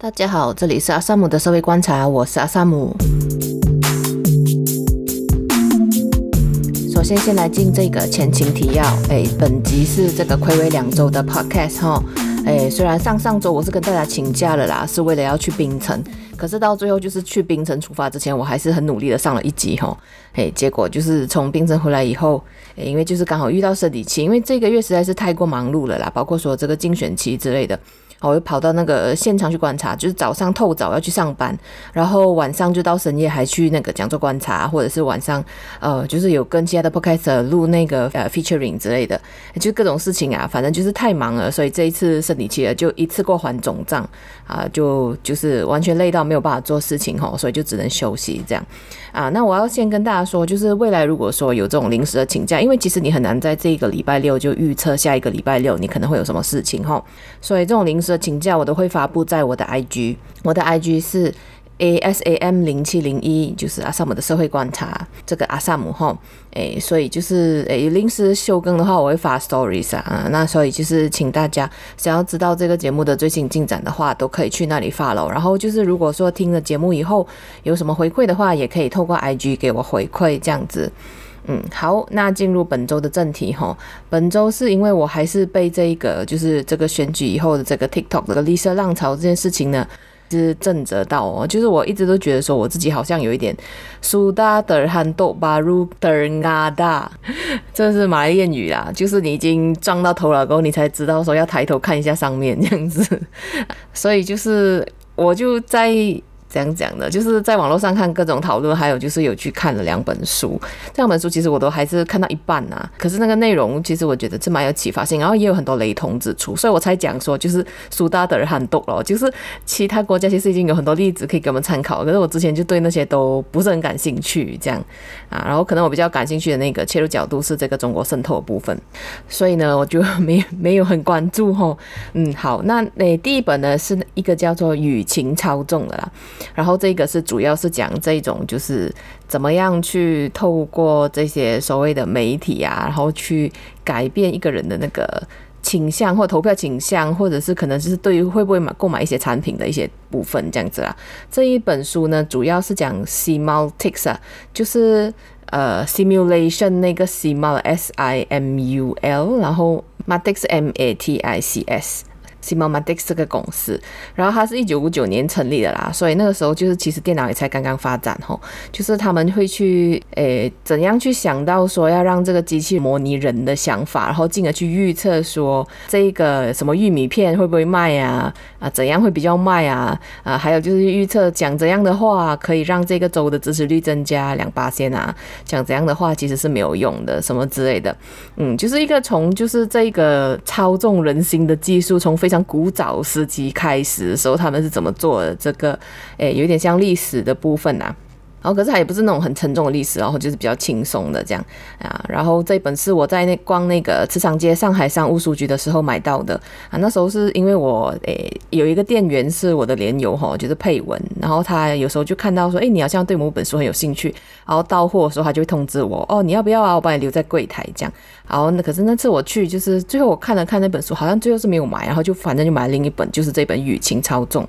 大家好，这里是阿萨姆的社会观察，我是阿萨姆。首先，先来进这个前情提要。哎，本集是这个睽违两周的 podcast 哈。哎，虽然上上周我是跟大家请假了啦，是为了要去槟城，可是到最后就是去槟城出发之前，我还是很努力的上了一集哈。哎，结果就是从槟城回来以后，哎，因为就是刚好遇到生理期，因为这个月实在是太过忙碌了啦，包括说这个竞选期之类的。我就跑到那个现场去观察，就是早上透早要去上班，然后晚上就到深夜还去那个讲座观察，或者是晚上呃，就是有跟其他的 podcast 录那个呃 featuring 之类的，就各种事情啊，反正就是太忙了，所以这一次生理期了，就一次过还总账啊，就就是完全累到没有办法做事情吼，所以就只能休息这样。啊。那我要先跟大家说，就是未来如果说有这种临时的请假，因为其实你很难在这个礼拜六就预测下一个礼拜六你可能会有什么事情哈，所以这种临时。的请假我都会发布在我的 IG，我的 IG 是 ASAM 零七零一，就是阿萨姆的社会观察，这个阿萨姆哈，诶，所以就是诶临时休更的话，我会发 Stories 啊，那所以就是请大家想要知道这个节目的最新进展的话，都可以去那里 follow，然后就是如果说听了节目以后有什么回馈的话，也可以透过 IG 给我回馈这样子。嗯，好，那进入本周的正题哈。本周是因为我还是被这一个就是这个选举以后的这个 TikTok 这个绿色浪潮这件事情呢，是震慑到哦。就是我一直都觉得说我自己好像有一点 Sudah terhantuk baru teringat，这是马来谚语啦，就是你已经撞到头了然后，你才知道说要抬头看一下上面这样子。所以就是我就在。这样讲的，就是在网络上看各种讨论，还有就是有去看了两本书。这两本书其实我都还是看到一半啊，可是那个内容其实我觉得是蛮有启发性，然后也有很多雷同之处，所以我才讲说就是苏大德尔罕读了，就是其他国家其实已经有很多例子可以给我们参考，可是我之前就对那些都不是很感兴趣，这样啊，然后可能我比较感兴趣的那个切入角度是这个中国渗透的部分，所以呢，我就没没有很关注吼。嗯，好，那那第一本呢是一个叫做雨情操纵的啦。然后这个是主要是讲这种就是怎么样去透过这些所谓的媒体啊，然后去改变一个人的那个倾向或投票倾向，或者是可能就是对于会不会买购买一些产品的一些部分这样子啦。这一本书呢，主要是讲 Simultics 啊，就是呃 simulation 那个 simul s i m u l，然后 matics m a t i c s。Simuldix 这个公司，然后它是一九五九年成立的啦，所以那个时候就是其实电脑也才刚刚发展吼，就是他们会去诶怎样去想到说要让这个机器模拟人的想法，然后进而去预测说这个什么玉米片会不会卖啊啊怎样会比较卖啊啊还有就是预测讲怎样的话可以让这个州的支持率增加两八仙啊，讲怎样的话其实是没有用的什么之类的，嗯，就是一个从就是这个操纵人心的技术从非非常古早时期开始的时候，他们是怎么做的？这个，诶，有点像历史的部分呐。然后可是它也不是那种很沉重的历史，然后就是比较轻松的这样啊。然后这本是我在那逛那个磁场街上海商务书局的时候买到的啊。那时候是因为我诶有一个店员是我的连友哈，就是配文，然后他有时候就看到说，诶你好像对某本书很有兴趣，然后到货的时候他就会通知我，哦你要不要啊？我帮你留在柜台这样。然后那可是那次我去，就是最后我看了看那本书，好像最后是没有买，然后就反正就买了另一本，就是这本《雨情操纵》。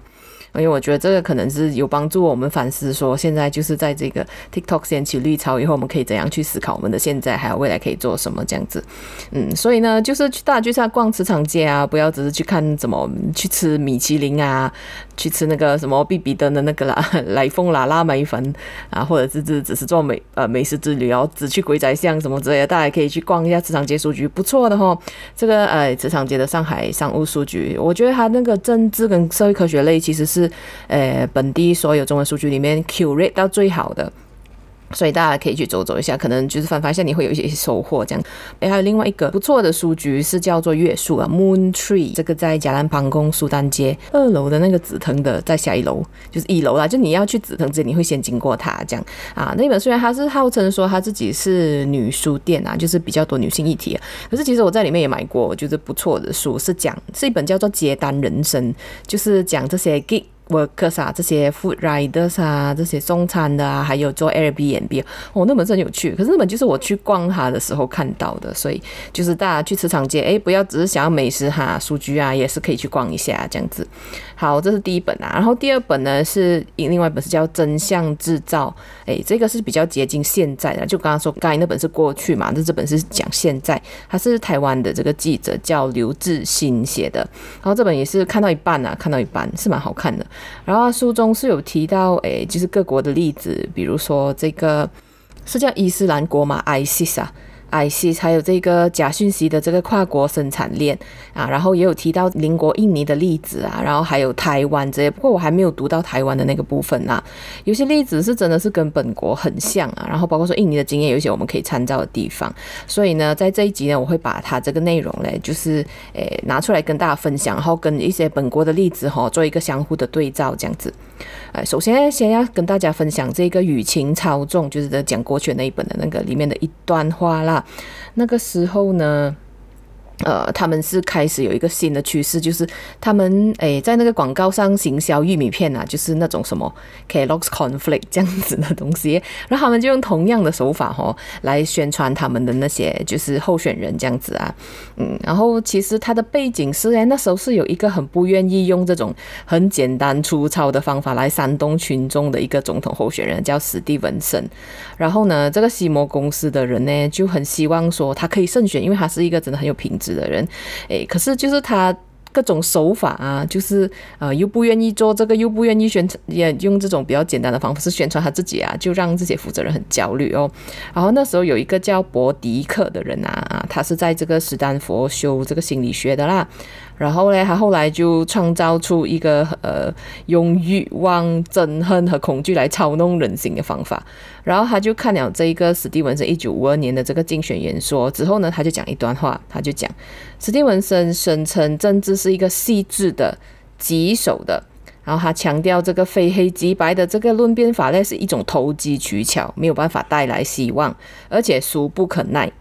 因为我觉得这个可能是有帮助我们反思，说现在就是在这个 TikTok 掀起绿潮以后，我们可以怎样去思考我们的现在还有未来可以做什么这样子。嗯，所以呢，就是去大家就是逛磁场街啊，不要只是去看怎么去吃米其林啊，去吃那个什么必比登的那个啦，来风啦拉梅粉啊，或者是只只是做美呃美食之旅，然后只去鬼仔巷什么之类的，大家可以去逛一下磁场街书局，不错的哈。这个呃磁场街的上海商务书局，我觉得它那个政治跟社会科学类其实是。呃，本地所有中文书局里面 Q rate 到最好的。所以大家可以去走走一下，可能就是翻翻一下，你会有一些收获这样。哎，还有另外一个不错的书局是叫做月树啊，Moon Tree，这个在加兰旁宫苏丹街二楼的那个紫藤的，在下一楼就是一楼啦。就你要去紫藤街，你会先经过它这样啊。那本虽然它是号称说它自己是女书店啊，就是比较多女性议题啊，可是其实我在里面也买过，就是不错的书，是讲是一本叫做《接单人生》，就是讲这些 gig。Workers 啊，这些 food riders 啊，这些送餐的啊，还有做 Airbnb，哦，那本真有趣。可是那本就是我去逛它的时候看到的，所以就是大家去磁场街，哎，不要只是想要美食哈，书局啊，也是可以去逛一下这样子。好，这是第一本啊。然后第二本呢是另外一本是叫《真相制造》，诶，这个是比较接近现在的。就刚刚说，刚那本是过去嘛，那这本是讲现在。他是台湾的这个记者叫刘志新写的。然后这本也是看到一半啊，看到一半是蛮好看的。然后书中是有提到，诶，就是各国的例子，比如说这个是叫伊斯兰国嘛，ISIS 啊。ISIS 还有这个假讯息的这个跨国生产链啊，然后也有提到邻国印尼的例子啊，然后还有台湾这些，不过我还没有读到台湾的那个部分啊。有些例子是真的是跟本国很像啊，然后包括说印尼的经验，有一些我们可以参照的地方。所以呢，在这一集呢，我会把它这个内容嘞，就是诶拿出来跟大家分享，然后跟一些本国的例子哈，做一个相互的对照，这样子。哎，首先先要跟大家分享这个舆情操纵，就是在讲国权那一本的那个里面的一段话啦。那个时候呢，呃，他们是开始有一个新的趋势，就是他们诶在那个广告上行销玉米片啊，就是那种什么 Kellogg's Conflict 这样子的东西，然后他们就用同样的手法哈来宣传他们的那些就是候选人这样子啊，嗯，然后其实他的背景是诶那时候是有一个很不愿意用这种很简单粗糙的方法来煽动群众的一个总统候选人叫史蒂文森，然后呢，这个西摩公司的人呢就很希望说他可以胜选，因为他是一个真的很有品质。的人，诶，可是就是他各种手法啊，就是啊，又不愿意做这个，又不愿意宣传，也用这种比较简单的方式宣传他自己啊，就让这些负责人很焦虑哦。然后那时候有一个叫伯迪克的人啊，他是在这个斯丹佛修这个心理学的啦。然后呢，他后来就创造出一个呃，用欲望、憎恨和恐惧来操弄人心的方法。然后他就看了这一个史蒂文森一九五二年的这个竞选演说之后呢，他就讲一段话，他就讲史蒂文森声称政治是一个细致的、棘手的，然后他强调这个非黑即白的这个论辩法呢是一种投机取巧，没有办法带来希望，而且俗不可耐。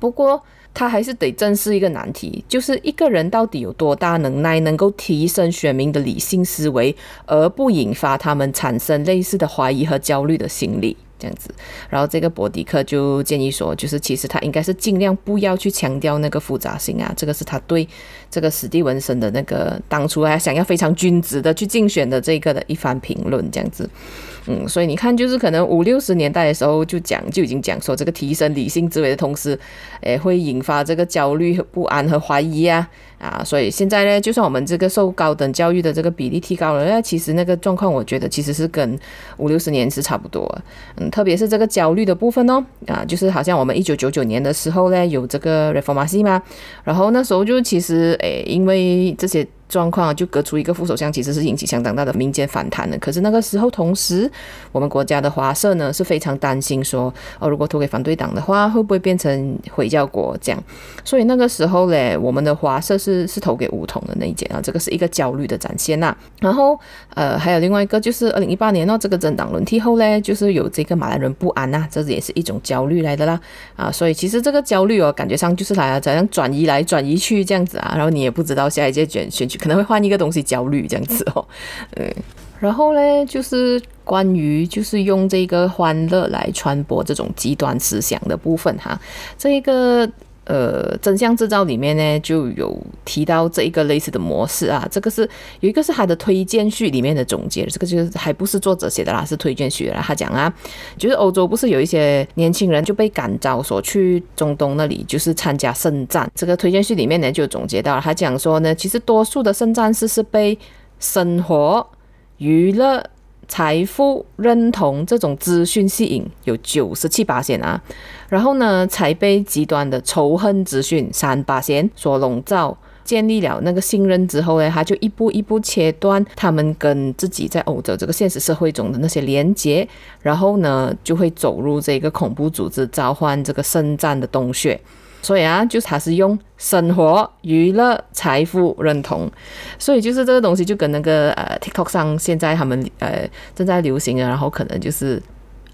不过，他还是得正视一个难题，就是一个人到底有多大能耐，能够提升选民的理性思维，而不引发他们产生类似的怀疑和焦虑的心理。这样子，然后这个博迪克就建议说，就是其实他应该是尽量不要去强调那个复杂性啊，这个是他对这个史蒂文森的那个当初还想要非常君子的去竞选的这个的一番评论，这样子，嗯，所以你看，就是可能五六十年代的时候就讲就已经讲说，这个提升理性思维的同时，诶，会引发这个焦虑和不安和怀疑啊。啊，所以现在呢，就算我们这个受高等教育的这个比例提高了，那其实那个状况，我觉得其实是跟五六十年是差不多。嗯，特别是这个焦虑的部分哦，啊，就是好像我们一九九九年的时候呢，有这个 Reformasi 嘛，然后那时候就其实诶，因为这些。状况就隔出一个副首相，其实是引起相当大的民间反弹的。可是那个时候，同时我们国家的华社呢是非常担心说，哦，如果投给反对党的话，会不会变成回教国这样？所以那个时候嘞，我们的华社是是投给巫统的那一件啊，这个是一个焦虑的展现呐。然后呃，还有另外一个就是二零一八年呢，这个政党轮替后嘞，就是有这个马来人不安呐，这也是一种焦虑来的啦。啊，所以其实这个焦虑哦，感觉上就是来怎样转移来转移去这样子啊，然后你也不知道下一届选选举。可能会换一个东西焦虑这样子哦，嗯，然后呢，就是关于就是用这个欢乐来传播这种极端思想的部分哈，这一个呃真相制造里面呢就有提到这一个类似的模式啊，这个是有一个是他的推荐序里面的总结，这个就是还不是作者写的啦，是推荐序啦。他讲啊，就是欧洲不是有一些年轻人就被感召说去中东那里就是参加圣战，这个推荐序里面呢就总结到了，他讲说呢，其实多数的圣战士是被生活、娱乐。财富认同这种资讯吸引有九十七八线啊，然后呢，才被极端的仇恨资讯三八线所笼罩。建立了那个信任之后呢，他就一步一步切断他们跟自己在欧洲这个现实社会中的那些连接，然后呢，就会走入这个恐怖组织召唤这个圣战的洞穴。所以啊，就是他是用生活、娱乐、财富认同，所以就是这个东西就跟那个呃 TikTok 上现在他们呃正在流行的，然后可能就是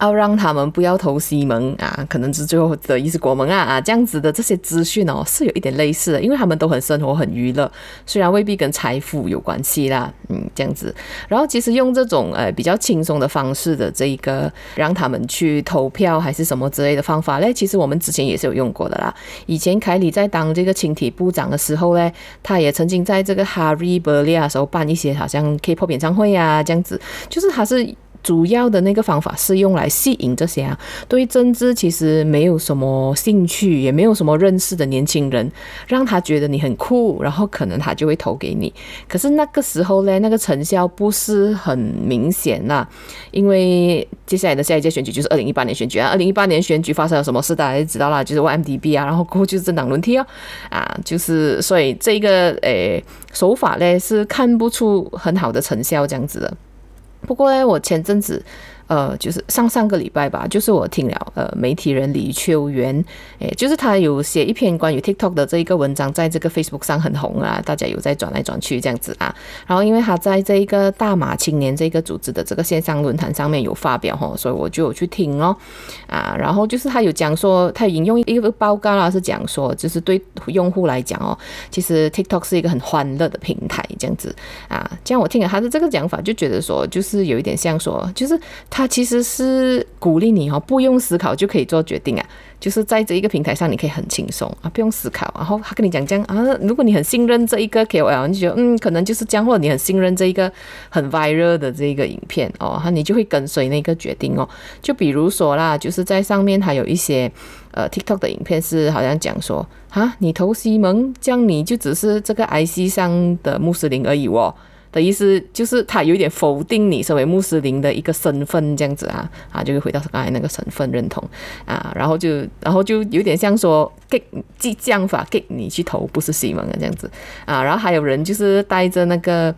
要让他们不要投西蒙啊，可能是最后的意思国盟啊啊这样子的这些资讯哦，是有一点类似的，因为他们都很生活很娱乐，虽然未必跟财富有关系啦，嗯，这样子。然后其实用这种呃比较轻松的方式的这一个让他们去投票还是什么之类的方法嘞，其实我们之前也是有用过的啦。以前凯里在当这个青体部长的时候嘞，他也曾经在这个 Hari Belia 时候办一些好像 K-pop 演唱会啊这样子，就是他是。主要的那个方法是用来吸引这些啊，对政治其实没有什么兴趣，也没有什么认识的年轻人，让他觉得你很酷，然后可能他就会投给你。可是那个时候呢，那个成效不是很明显呐，因为接下来的下一届选举就是二零一八年选举啊，二零一八年选举发生了什么事大家也知道啦，就是 YMDB 啊，然后过后就是政党轮替哦，啊，就是所以这个诶手法呢是看不出很好的成效这样子的。不过呢，我前阵子。呃，就是上上个礼拜吧，就是我听了呃媒体人李秋元，诶，就是他有写一篇关于 TikTok 的这一个文章，在这个 Facebook 上很红啊，大家有在转来转去这样子啊。然后因为他在这一个大马青年这个组织的这个线上论坛上面有发表哈，所以我就有去听哦啊。然后就是他有讲说，他引用一个报告啦，是讲说，就是对用户来讲哦，其实 TikTok 是一个很欢乐的平台这样子啊。这样我听了他的这个讲法，就觉得说，就是有一点像说，就是他。他其实是鼓励你哦，不用思考就可以做决定啊，就是在这一个平台上，你可以很轻松啊，不用思考。然后他跟你讲这样啊，如果你很信任这一个 KOL，你就觉得嗯，可能就是这样，或者你很信任这一个很 viral 的这一个影片哦，哈你就会跟随那个决定哦。就比如说啦，就是在上面还有一些呃 TikTok 的影片是好像讲说啊，你投西蒙，这样你就只是这个 IC 上的穆斯林而已哦。的意思就是他有点否定你身为穆斯林的一个身份，这样子啊啊，就会回到刚才那个身份认同啊，然后就然后就有点像说给激将法给你去投，不是西蒙啊这样子啊，然后还有人就是带着那个。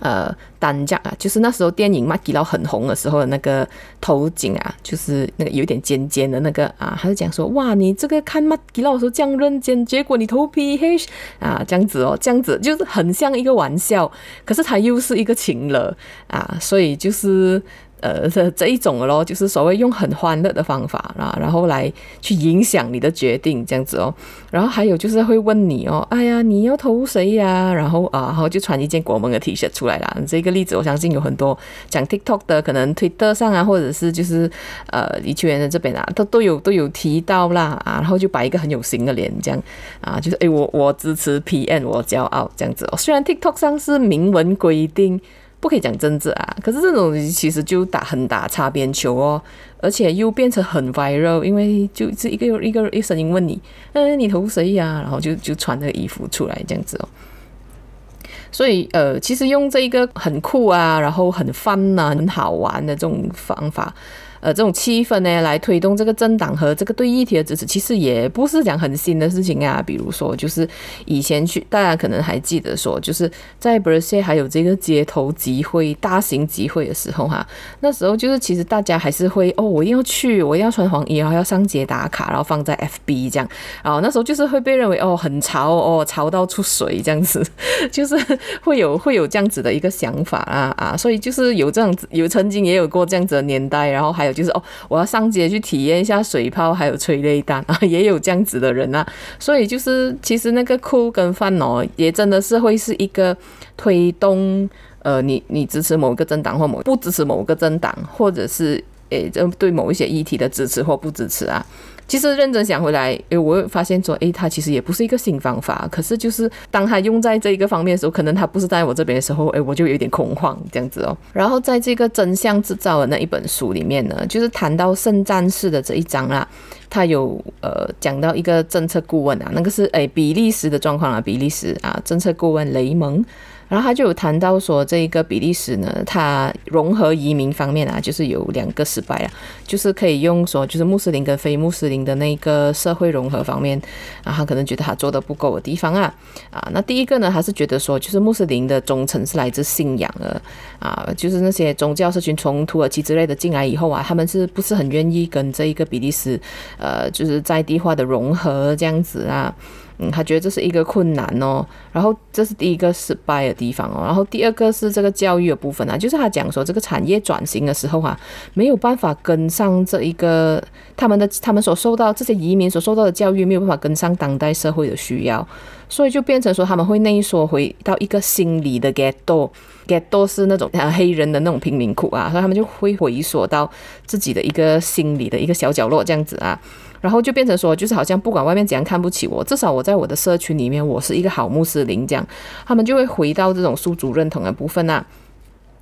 呃，单价啊，就是那时候电影《麦吉老》很红的时候的那个头颈啊，就是那个有点尖尖的那个啊，他就讲说，哇，你这个看麦吉老的时候这样认真，结果你头皮黑啊，这样子哦，这样子就是很像一个玩笑，可是他又是一个情人啊，所以就是。呃，这这一种咯，就是所谓用很欢乐的方法啊，然后来去影响你的决定，这样子哦。然后还有就是会问你哦，哎呀，你要投谁呀？然后啊，然后就穿一件国门的 T 恤出来了。这个例子我相信有很多讲 TikTok 的，可能 Twitter 上啊，或者是就是呃李秋元的这边啊，都都有都有提到啦啊。然后就摆一个很有型的脸，这样啊，就是哎，我我支持 PM，我骄傲这样子哦。虽然 TikTok 上是明文规定。不可以讲政治啊，可是这种其实就打很打擦边球哦，而且又变成很 viral，因为就是一个一个一声音问你，嗯，你投谁呀？然后就就穿那个衣服出来这样子哦。所以呃，其实用这一个很酷啊，然后很 fun 啊，很好玩的这种方法。呃，这种气氛呢，来推动这个政党和这个对议题的支持，其实也不是讲很新的事情啊。比如说，就是以前去，大家可能还记得说，就是在 b r s 还有这个街头集会、大型集会的时候哈，那时候就是其实大家还是会哦，我一定要去，我一定要穿黄衣，然后要上街打卡，然后放在 FB 这样。然后那时候就是会被认为哦，很潮哦，潮到出水这样子，就是会有会有这样子的一个想法啊啊，所以就是有这样子，有曾经也有过这样子的年代，然后还就是哦，我要上街去体验一下水泡，还有催泪弹啊，也有这样子的人啊。所以就是其实那个哭跟饭哦，也真的是会是一个推动呃，你你支持某个政党或某不支持某个政党，或者是诶，这对某一些议题的支持或不支持啊。其实认真想回来，诶，我会发现说，诶，他其实也不是一个新方法。可是就是当他用在这一个方面的时候，可能他不是在我这边的时候，诶，我就有点恐慌这样子哦。然后在这个真相制造的那一本书里面呢，就是谈到圣战士的这一章啦，他有呃讲到一个政策顾问啊，那个是诶比利时的状况啊，比利时啊政策顾问雷蒙。然后他就有谈到说，这一个比利时呢，它融合移民方面啊，就是有两个失败啊，就是可以用说，就是穆斯林跟非穆斯林的那个社会融合方面，啊，他可能觉得他做的不够的地方啊，啊，那第一个呢，他是觉得说，就是穆斯林的忠诚是来自信仰的，啊，就是那些宗教社群从土耳其之类的进来以后啊，他们是不是很愿意跟这一个比利时，呃，就是在地化的融合这样子啊？嗯，他觉得这是一个困难哦。然后这是第一个失败的地方哦。然后第二个是这个教育的部分啊，就是他讲说这个产业转型的时候啊，没有办法跟上这一个他们的他们所受到这些移民所受到的教育没有办法跟上当代社会的需要，所以就变成说他们会内缩回到一个心理的 ghetto，ghetto 是那种黑人的那种贫民窟啊，所以他们就会回缩到自己的一个心理的一个小角落这样子啊。然后就变成说，就是好像不管外面怎样看不起我，至少我在我的社群里面，我是一个好穆斯林这样，他们就会回到这种宿主认同的部分啊。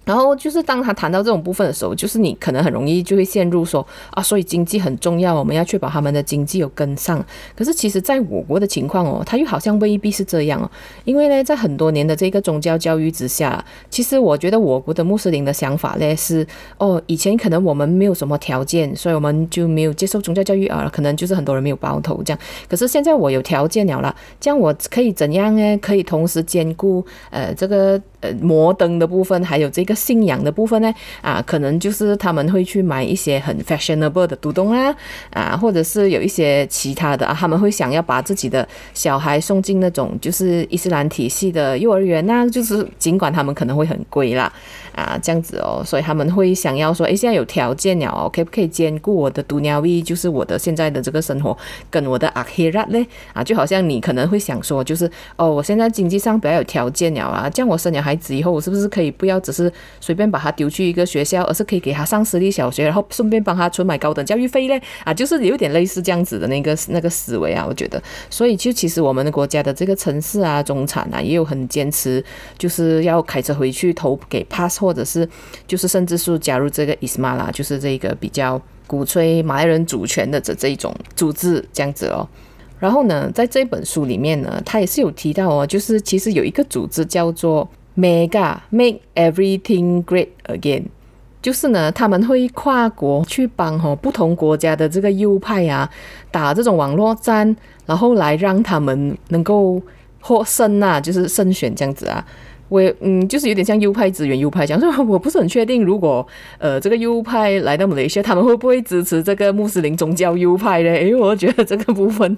然后就是当他谈到这种部分的时候，就是你可能很容易就会陷入说啊，所以经济很重要，我们要确保他们的经济有跟上。可是其实在我国的情况哦，他又好像未必是这样哦，因为呢，在很多年的这个宗教教育之下，其实我觉得我国的穆斯林的想法呢是哦，以前可能我们没有什么条件，所以我们就没有接受宗教教育啊，可能就是很多人没有包头这样。可是现在我有条件了啦，这样我可以怎样呢？可以同时兼顾呃这个。呃，摩登的部分，还有这个信仰的部分呢，啊，可能就是他们会去买一些很 fashionable 的独栋啊，啊，或者是有一些其他的啊，他们会想要把自己的小孩送进那种就是伊斯兰体系的幼儿园啊，就是尽管他们可能会很贵啦，啊，这样子哦，所以他们会想要说，诶，现在有条件了哦，可不可以兼顾我的 Duniawi，就是我的现在的这个生活，跟我的 Akhirat 呢？啊，就好像你可能会想说，就是哦，我现在经济上比较有条件了啊，这样我生养孩。孩子以后我是不是可以不要只是随便把他丢去一个学校，而是可以给他上私立小学，然后顺便帮他存买高等教育费嘞？啊，就是有点类似这样子的那个那个思维啊，我觉得。所以就其实我们的国家的这个城市啊、中产啊，也有很坚持，就是要开车回去投给 pass，或者是就是甚至是加入这个 ISMA 啦，就是这个比较鼓吹马来人主权的这这一种组织这样子哦。然后呢，在这本书里面呢，他也是有提到哦，就是其实有一个组织叫做。Mega make everything great again，就是呢，他们会跨国去帮哈不同国家的这个右派啊打这种网络战，然后来让他们能够获胜啊，就是胜选这样子啊。我嗯，就是有点像右派支援右派讲说，我不是很确定，如果呃这个右派来到马来西亚，他们会不会支持这个穆斯林宗教右派呢？因 为我觉得这个部分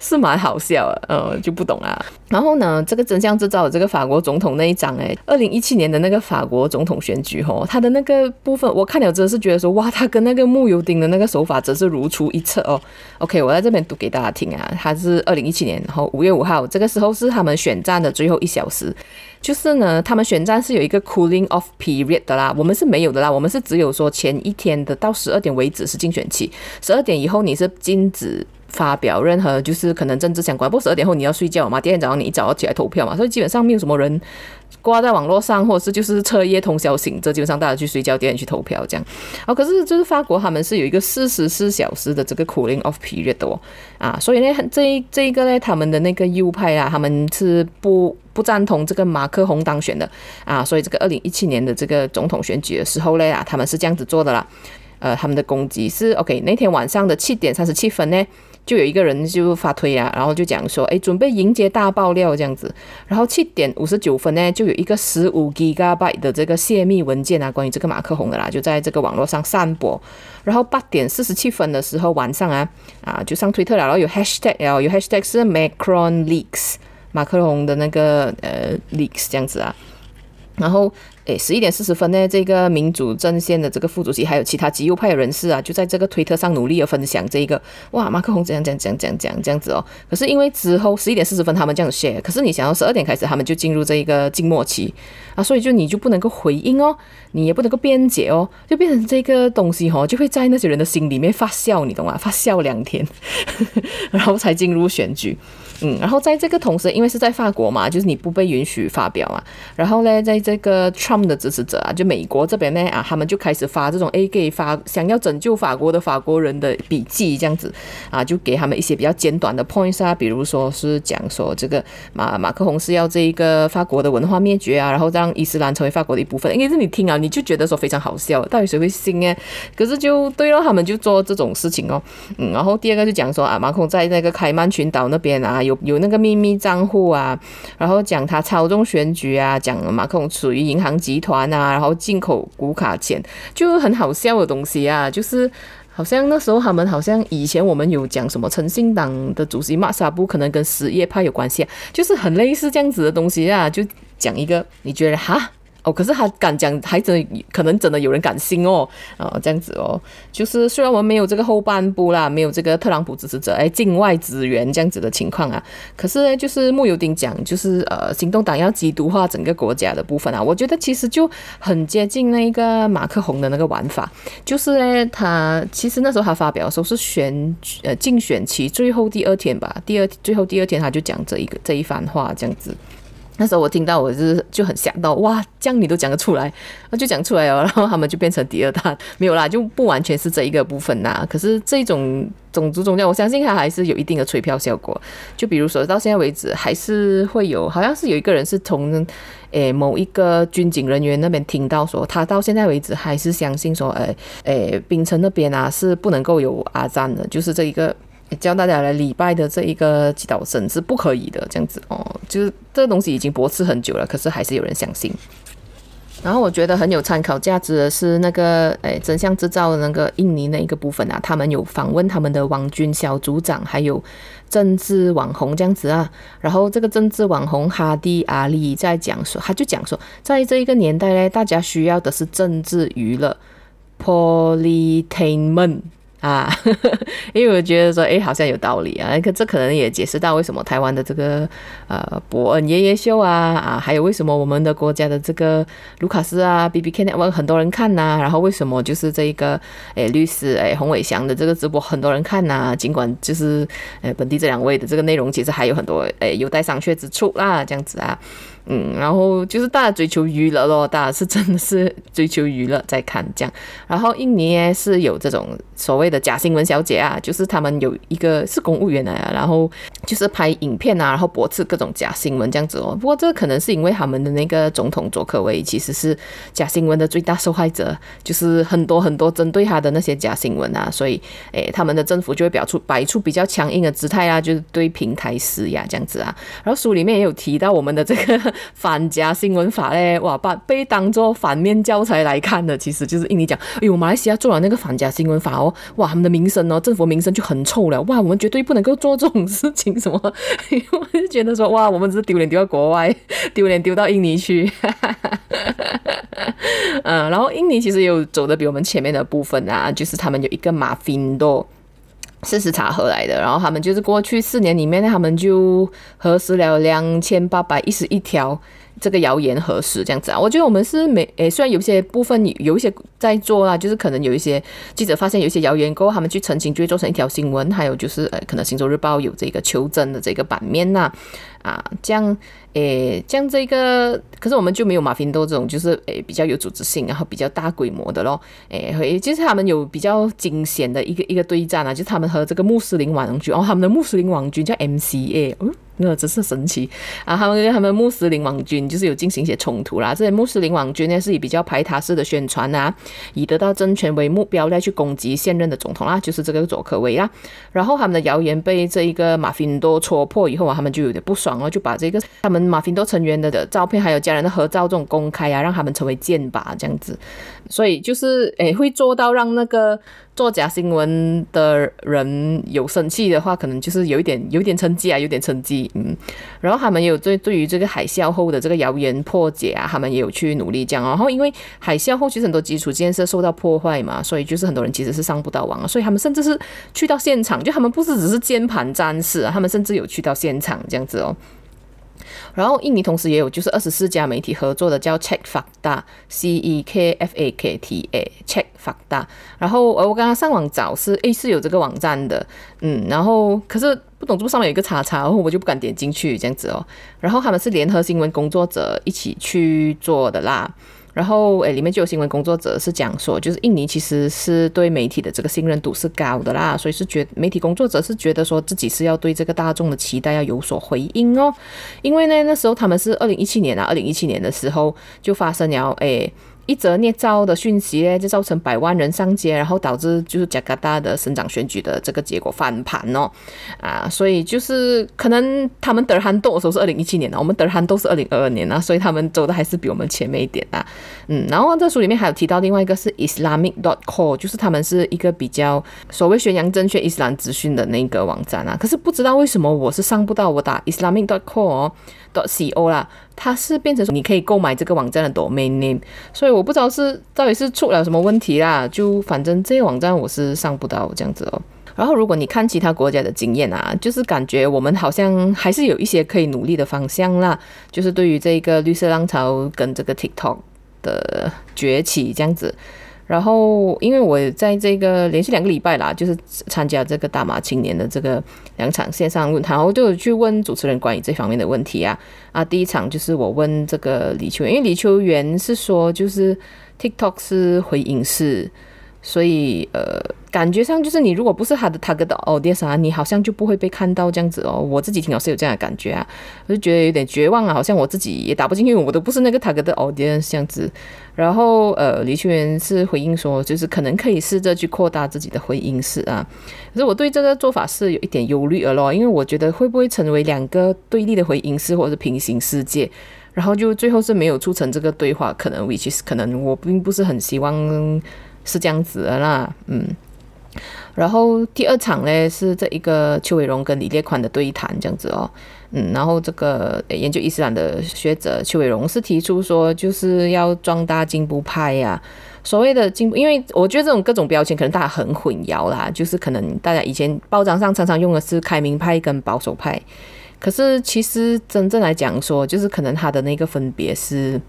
是蛮好笑的，呃，就不懂啊。然后呢，这个真相制造的这个法国总统那一章，诶，二零一七年的那个法国总统选举，吼，他的那个部分，我看了真的是觉得说，哇，他跟那个慕尤丁的那个手法真是如出一辙哦。OK，我在这边读给大家听啊，他是二零一七年，然后五月五号，这个时候是他们选战的最后一小时。就是呢，他们选战是有一个 cooling off period 的啦，我们是没有的啦，我们是只有说前一天的到十二点为止是竞选期，十二点以后你是禁止发表任何就是可能政治相关，不十二点后你要睡觉嘛，第二天早上你一早要起来投票嘛，所以基本上没有什么人挂在网络上，或者是就是彻夜通宵醒着，基本上大家去睡觉，第二天去投票这样。哦，可是就是法国他们是有一个四十四小时的这个 cooling off period 的哦，啊，所以呢，这这一个呢，他们的那个右派啊，他们是不。不赞同这个马克宏当选的啊，所以这个二零一七年的这个总统选举的时候呢，啊，他们是这样子做的啦。呃，他们的攻击是 OK。那天晚上的七点三十七分呢，就有一个人就发推啊，然后就讲说，哎，准备迎接大爆料这样子。然后七点五十九分呢，就有一个十五 Gigabyte 的这个泄密文件啊，关于这个马克宏的啦，就在这个网络上散播。然后八点四十七分的时候晚上啊，啊，就上推特了，然后有 Hashtag，然后有 Hashtag 是 Macron Leaks。马克龙的那个呃 leaks 这样子啊，然后。诶，十一点四十分呢，这个民主阵线的这个副主席，还有其他极右派的人士啊，就在这个推特上努力的分享这一个，哇，马克宏怎样怎样怎样怎样这样子哦。可是因为之后十一点四十分他们这样 share，可是你想要十二点开始他们就进入这一个静默期啊，所以就你就不能够回应哦，你也不能够辩解哦，就变成这个东西哦，就会在那些人的心里面发酵，你懂吗？发酵两天，然后才进入选举。嗯，然后在这个同时，因为是在法国嘛，就是你不被允许发表嘛，然后呢，在这个 Trump 他们的支持者啊，就美国这边呢啊，他们就开始发这种 A 给法想要拯救法国的法国人的笔记这样子啊，就给他们一些比较简短的 points 啊，比如说是讲说这个马马克宏是要这一个法国的文化灭绝啊，然后让伊斯兰成为法国的一部分。应该是你听啊，你就觉得说非常好笑，到底谁会信呢？可是就对了，他们就做这种事情哦。嗯，然后第二个就讲说啊，马克宏在那个开曼群岛那边啊。有有那个秘密账户啊，然后讲他操纵选举啊，讲马克宏属于银行集团啊，然后进口古卡钱，就很好笑的东西啊，就是好像那时候他们好像以前我们有讲什么诚信党的主席马萨布可能跟什叶派有关系啊，就是很类似这样子的东西啊，就讲一个你觉得哈？哦，可是他敢讲，还真可能真的有人敢信哦，啊、哦，这样子哦，就是虽然我们没有这个后半部啦，没有这个特朗普支持者哎，境外支援这样子的情况啊，可是呢，就是慕尤丁讲，就是呃，行动党要极独化整个国家的部分啊，我觉得其实就很接近那个马克宏的那个玩法，就是呢，他其实那时候他发表的时候是选呃竞选期最后第二天吧，第二最后第二天他就讲这一个这一番话这样子。那时候我听到，我是就很想到，哇，这样你都讲得出来，那就讲出来哦，然后他们就变成第二大，没有啦，就不完全是这一个部分呐。可是这种种族宗教，我相信它还是有一定的催票效果。就比如说到现在为止，还是会有，好像是有一个人是从诶某一个军警人员那边听到说，他到现在为止还是相信说，诶诶，槟城那边啊是不能够有阿赞的，就是这一个。教大家来礼拜的这一个祈祷神是不可以的，这样子哦，就是这个东西已经驳斥很久了，可是还是有人相信。然后我觉得很有参考价值的是那个诶真相制造的那个印尼那一个部分啊，他们有访问他们的网军小组长，还有政治网红这样子啊。然后这个政治网红哈迪阿里在讲说，他就讲说，在这一个年代呢，大家需要的是政治娱乐，politainment。啊，因为我觉得说，哎，好像有道理啊。可这可能也解释到为什么台湾的这个呃伯恩爷爷秀啊啊，还有为什么我们的国家的这个卢卡斯啊 BBK 啊很多人看呐、然后为什么就是这一个哎律师哎洪伟祥的这个直播很多人看呐、尽管就是哎本地这两位的这个内容其实还有很多哎有待商榷之处啦，这样子啊。嗯，然后就是大家追求娱乐咯，大家是真的是追求娱乐在看这样。然后印尼呢是有这种所谓的假新闻小姐啊，就是他们有一个是公务员啊，然后就是拍影片啊，然后驳斥各种假新闻这样子哦。不过这可能是因为他们的那个总统佐科维其实是假新闻的最大受害者，就是很多很多针对他的那些假新闻啊，所以诶，他们的政府就会表出摆出比较强硬的姿态啊，就是对平台施压这样子啊。然后书里面也有提到我们的这个。反假新闻法嘞，哇，把被当做反面教材来看的，其实就是印尼讲，哎呦，马来西亚做了那个反假新闻法哦，哇，他们的名声哦，政府名声就很臭了，哇，我们绝对不能够做这种事情，什么？我就觉得说，哇，我们只是丢脸丢到国外，丢脸丢到印尼去，嗯，然后印尼其实也有走的比我们前面的部分啊，就是他们有一个马菲多。四十查核来的，然后他们就是过去四年里面，他们就核实了两千八百一十一条这个谣言核实这样子啊。我觉得我们是没诶，虽然有些部分有一些在做啊，就是可能有一些记者发现有一些谣言过后，他们去澄清，就会做成一条新闻。还有就是呃，可能《星洲日报》有这个求真的这个版面呐，啊，这样。诶，像这个，可是我们就没有马菲多这种，就是诶比较有组织性，然后比较大规模的咯。诶，其实他们有比较惊险的一个一个对战啊，就是他们和这个穆斯林网军哦，他们的穆斯林网军叫 MCA，嗯，那真是神奇啊！他们跟他们穆斯林网军就是有进行一些冲突啦。这些穆斯林网军呢，是以比较排他式的宣传啊，以得到政权为目标来去攻击现任的总统啦，就是这个佐科维啦。然后他们的谣言被这一个马菲多戳破以后啊，他们就有点不爽了，就把这个他们。马菲多成员的的照片，还有家人的合照，这种公开啊，让他们成为箭靶这样子，所以就是诶，会做到让那个做假新闻的人有生气的话，可能就是有一点有一点成绩啊，有点成绩，嗯。然后他们也有对对于这个海啸后的这个谣言破解啊，他们也有去努力这样。然后因为海啸后其实很多基础建设受到破坏嘛，所以就是很多人其实是上不到网，所以他们甚至是去到现场，就他们不是只是键盘战士啊，他们甚至有去到现场这样子哦。然后印尼同时也有就是二十四家媒体合作的叫 Checkfakta，C E K F A K T A Checkfakta。然后呃我刚刚上网找是诶是有这个网站的，嗯，然后可是不懂这不上面有一个叉叉，然后我就不敢点进去这样子哦。然后他们是联合新闻工作者一起去做的啦。然后，诶，里面就有新闻工作者是讲说，就是印尼其实是对媒体的这个信任度是高的啦，所以是觉媒体工作者是觉得说自己是要对这个大众的期待要有所回应哦，因为呢，那时候他们是二零一七年啊，二零一七年的时候就发生了，诶。一则捏造的讯息呢，就造成百万人上街，然后导致就是加拿大的省长选举的这个结果翻盘哦，啊，所以就是可能他们德罕豆的时候是二零一七年的，我们德罕豆是二零二二年啊，所以他们走的还是比我们前面一点啊，嗯，然后这书里面还有提到另外一个是 Islamic dot co，就是他们是一个比较所谓宣扬正确伊斯兰资讯的那个网站啊，可是不知道为什么我是上不到，我打 Islamic dot co。.co 啦，它是变成说你可以购买这个网站的 domain name，所以我不知道是到底是出了什么问题啦，就反正这个网站我是上不到这样子哦。然后如果你看其他国家的经验啊，就是感觉我们好像还是有一些可以努力的方向啦，就是对于这个绿色浪潮跟这个 TikTok 的崛起这样子。然后，因为我在这个连续两个礼拜啦，就是参加这个大马青年的这个两场线上论坛，我就去问主持人关于这方面的问题啊。啊，第一场就是我问这个李秋元，因为李秋元是说，就是 TikTok 是回应是。所以，呃，感觉上就是你如果不是他的 target audience 啊，你好像就不会被看到这样子哦。我自己听到是有这样的感觉啊，我就觉得有点绝望啊，好像我自己也打不进去，我都不是那个 target audience 这样子。然后，呃，李秋元是回应说，就是可能可以试着去扩大自己的回应式啊。可是我对这个做法是有一点忧虑了咯，因为我觉得会不会成为两个对立的回应式或者是平行世界，然后就最后是没有促成这个对话，可能 which is 可能我并不是很希望。是这样子的啦，嗯，然后第二场呢是这一个邱伟荣跟李烈宽的对谈，这样子哦，嗯，然后这个研究伊斯兰的学者邱伟荣是提出说，就是要壮大进步派呀、所谓的进步，因为我觉得这种各种标签可能大家很混淆啦，就是可能大家以前报章上常常用的是开明派跟保守派，可是其实真正来讲说，就是可能他的那个分别是，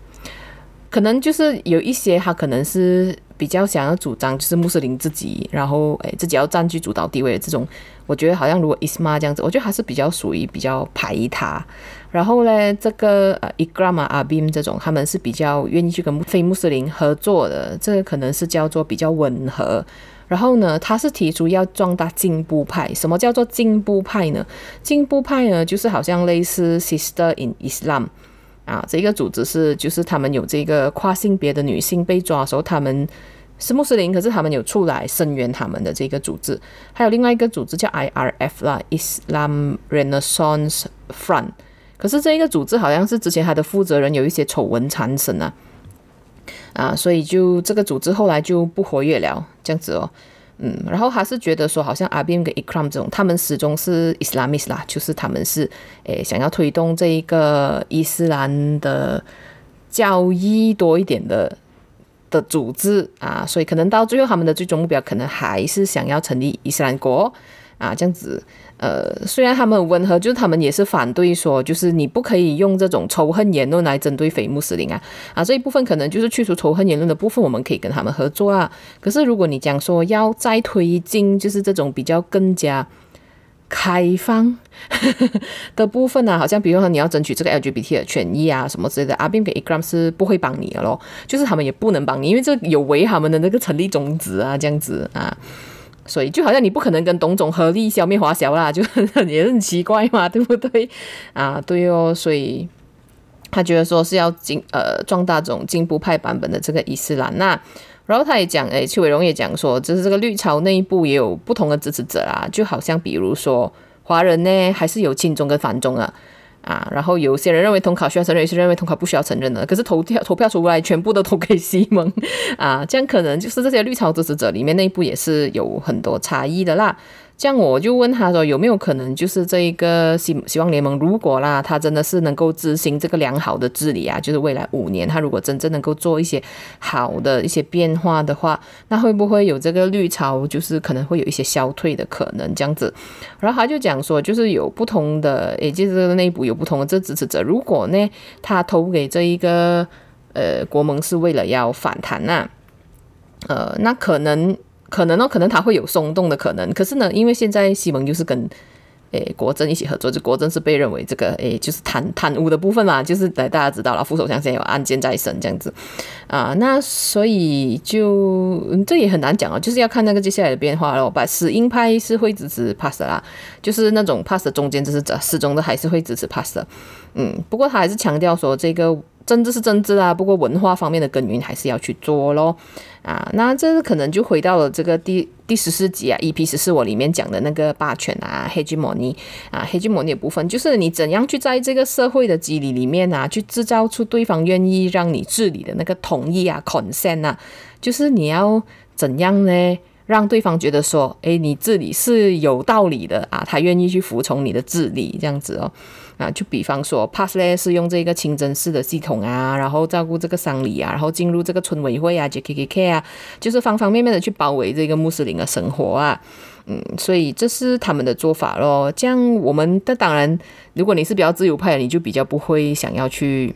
可能就是有一些他可能是。比较想要主张就是穆斯林自己，然后诶自己要占据主导地位的这种，我觉得好像如果伊斯玛这样子，我觉得还是比较属于比较排他。然后呢，这个呃伊格拉玛阿宾这种，他们是比较愿意去跟非穆斯林合作的，这个可能是叫做比较温和。然后呢，他是提出要壮大进步派。什么叫做进步派呢？进步派呢，就是好像类似 Sister in Islam。啊，这个组织是，就是他们有这个跨性别的女性被抓的时候，他们是穆斯林，可是他们有出来声援他们的这个组织。还有另外一个组织叫 IRF 啦，Islam Renaissance Front。可是这一个组织好像是之前他的负责人有一些丑闻缠身啊，啊，所以就这个组织后来就不活跃了，这样子哦。嗯，然后他是觉得说，好像阿宾跟伊克拉姆这种，他们始终是伊斯兰米斯啦，就是他们是诶想要推动这一个伊斯兰的教义多一点的的组织啊，所以可能到最后他们的最终目标可能还是想要成立伊斯兰国啊，这样子。呃，虽然他们很温和，就是他们也是反对说，就是你不可以用这种仇恨言论来针对非穆斯林啊啊，这一部分可能就是去除仇恨言论的部分，我们可以跟他们合作啊。可是如果你讲说要再推进，就是这种比较更加开放 的部分啊，好像比如说你要争取这个 LGBT 的权益啊什么之类的，阿宾跟伊格拉姆是不会帮你的咯，就是他们也不能帮你，因为这有违他们的那个成立宗旨啊，这样子啊。所以就好像你不可能跟董总合力消灭华侨啦，就很 也很奇怪嘛，对不对？啊，对哦，所以他觉得说是要进呃壮大这种进步派版本的这个伊斯兰。那然后他也讲，诶，邱伟荣也讲说，就是这个绿潮内部也有不同的支持者啊，就好像比如说华人呢，还是有亲中跟反中啊。啊，然后有些人认为统考需要承认，有些人认为统考不需要承认的。可是投票投票出来，全部都投给西蒙 啊，这样可能就是这些绿潮支持者里面内部也是有很多差异的啦。这样我就问他说，有没有可能就是这一个希希望联盟，如果啦，他真的是能够执行这个良好的治理啊，就是未来五年，他如果真正能够做一些好的一些变化的话，那会不会有这个绿潮，就是可能会有一些消退的可能这样子？然后他就讲说，就是有不同的，也就是内部有不同的这支持者，如果呢，他投给这一个呃国盟是为了要反弹呐、呃，那可能。可能呢，可能他会有松动的可能。可是呢，因为现在西蒙就是跟诶国阵一起合作，就国阵是被认为这个诶就是贪贪污的部分嘛，就是来大家知道了，副首相现在有案件在审这样子啊，那所以就这也很难讲哦，就是要看那个接下来的变化喽。把死鹰派是会支持 pass 啦，就是那种 pass 中间支持者始终都还是会支持 pass。嗯，不过他还是强调说这个。政治是政治啊，不过文化方面的耕耘还是要去做咯。啊。那这可能就回到了这个第第十四集啊，EP 十四我里面讲的那个霸权啊，hegemony 啊，hegemony 的部分，就是你怎样去在这个社会的机理里面啊，去制造出对方愿意让你治理的那个同意啊，consent 啊，就是你要怎样呢？让对方觉得说，诶，你治理是有道理的啊，他愿意去服从你的治理，这样子哦，啊，就比方说，pass 嘞是用这个清真寺的系统啊，然后照顾这个丧礼啊，然后进入这个村委会啊，JKKK 啊，就是方方面面的去包围这个穆斯林的生活啊，嗯，所以这是他们的做法咯。这样我们的当然，如果你是比较自由派的，你就比较不会想要去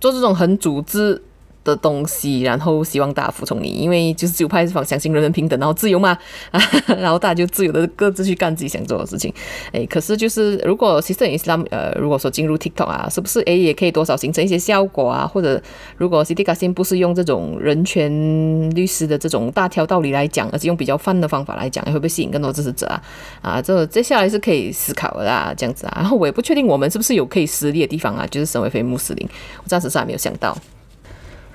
做这种很组织的东西，然后希望大家服从你，因为就是自由派是方相信人人平等，然后自由嘛，啊，然后大家就自由的各自去干自己想做的事情。诶，可是就是如果 Sister Islam，呃，如果说进入 TikTok 啊，是不是诶也可以多少形成一些效果啊？或者如果 Siti Kasim 不是用这种人权律师的这种大条道理来讲，而是用比较泛的方法来讲，会不会吸引更多支持者啊？啊，这接下来是可以思考的啦，这样子啊。然后我也不确定我们是不是有可以施力的地方啊，就是身为非穆斯林，我暂时是还没有想到。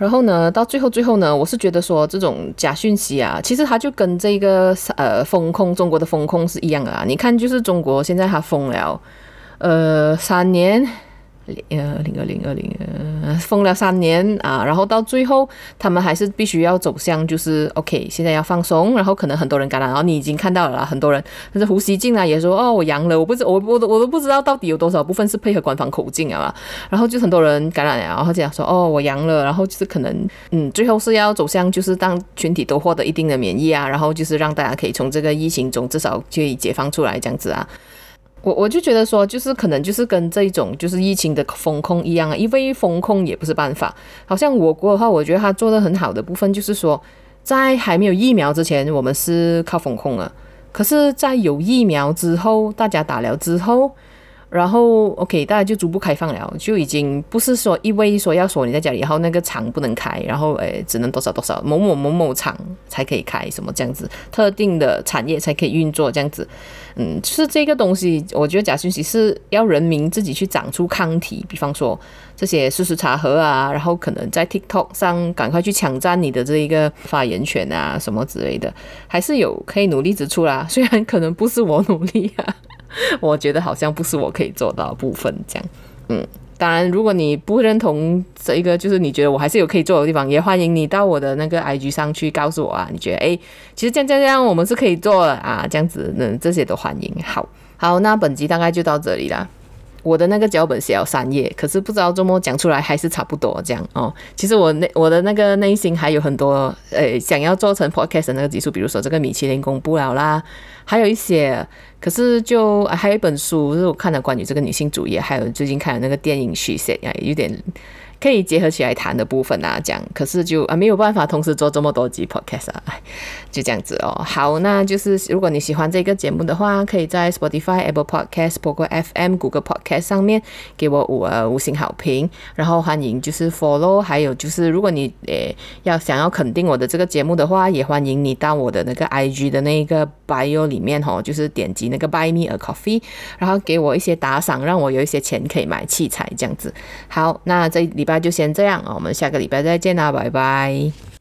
然后呢，到最后最后呢，我是觉得说这种假讯息啊，其实它就跟这个呃风控中国的风控是一样的啊。你看，就是中国现在它封了呃三年。呃，零二零二零，呃，封了三年啊，然后到最后，他们还是必须要走向，就是 OK，现在要放松，然后可能很多人感染，然后你已经看到了啦，很多人，但是胡锡进来也说，哦，我阳了，我不知我我都我都不知道到底有多少部分是配合官方口径啊，然后就很多人感染了，然后这样说，哦，我阳了，然后就是可能，嗯，最后是要走向，就是当群体都获得一定的免疫啊，然后就是让大家可以从这个疫情中至少可以解放出来，这样子啊。我我就觉得说，就是可能就是跟这种就是疫情的风控一样啊，因为风控也不是办法。好像我国的话，我觉得他做的很好的部分就是说，在还没有疫苗之前，我们是靠风控啊。可是，在有疫苗之后，大家打了之后。然后，OK，大家就逐步开放了，就已经不是说一味说要锁你在家里，然后那个厂不能开，然后诶，只能多少多少某某某某厂才可以开，什么这样子，特定的产业才可以运作这样子。嗯，就是这个东西，我觉得假讯息是要人民自己去长出抗体，比方说这些事实查核啊，然后可能在 TikTok 上赶快去抢占你的这一个发言权啊，什么之类的，还是有可以努力之处啦。虽然可能不是我努力啊。我觉得好像不是我可以做到的部分，这样，嗯，当然，如果你不认同这一个，就是你觉得我还是有可以做的地方，也欢迎你到我的那个 IG 上去告诉我啊，你觉得，诶，其实这样这样这样，我们是可以做的啊，这样子，嗯，这些都欢迎。好，好，那本集大概就到这里啦。我的那个脚本写了三页，可是不知道周末讲出来还是差不多这样哦。其实我那我的那个内心还有很多，呃，想要做成 podcast 那个技术，比如说这个米其林公布了啦，还有一些，可是就还有一本书，是我看了关于这个女性主义，还有最近看的那个电影《She Said》，有点。可以结合起来谈的部分啊，讲，可是就啊没有办法同时做这么多集 podcast 啊，就这样子哦。好，那就是如果你喜欢这个节目的话，可以在 Spotify、Apple Podcast、Pogo FM、Google Podcast 上面给我五呃五星好评，然后欢迎就是 follow，还有就是如果你呃要想要肯定我的这个节目的话，也欢迎你到我的那个 IG 的那一个 bio 里面哦，就是点击那个 Buy Me a Coffee，然后给我一些打赏，让我有一些钱可以买器材这样子。好，那这礼拜。那就先这样啊，我们下个礼拜再见啦，拜拜。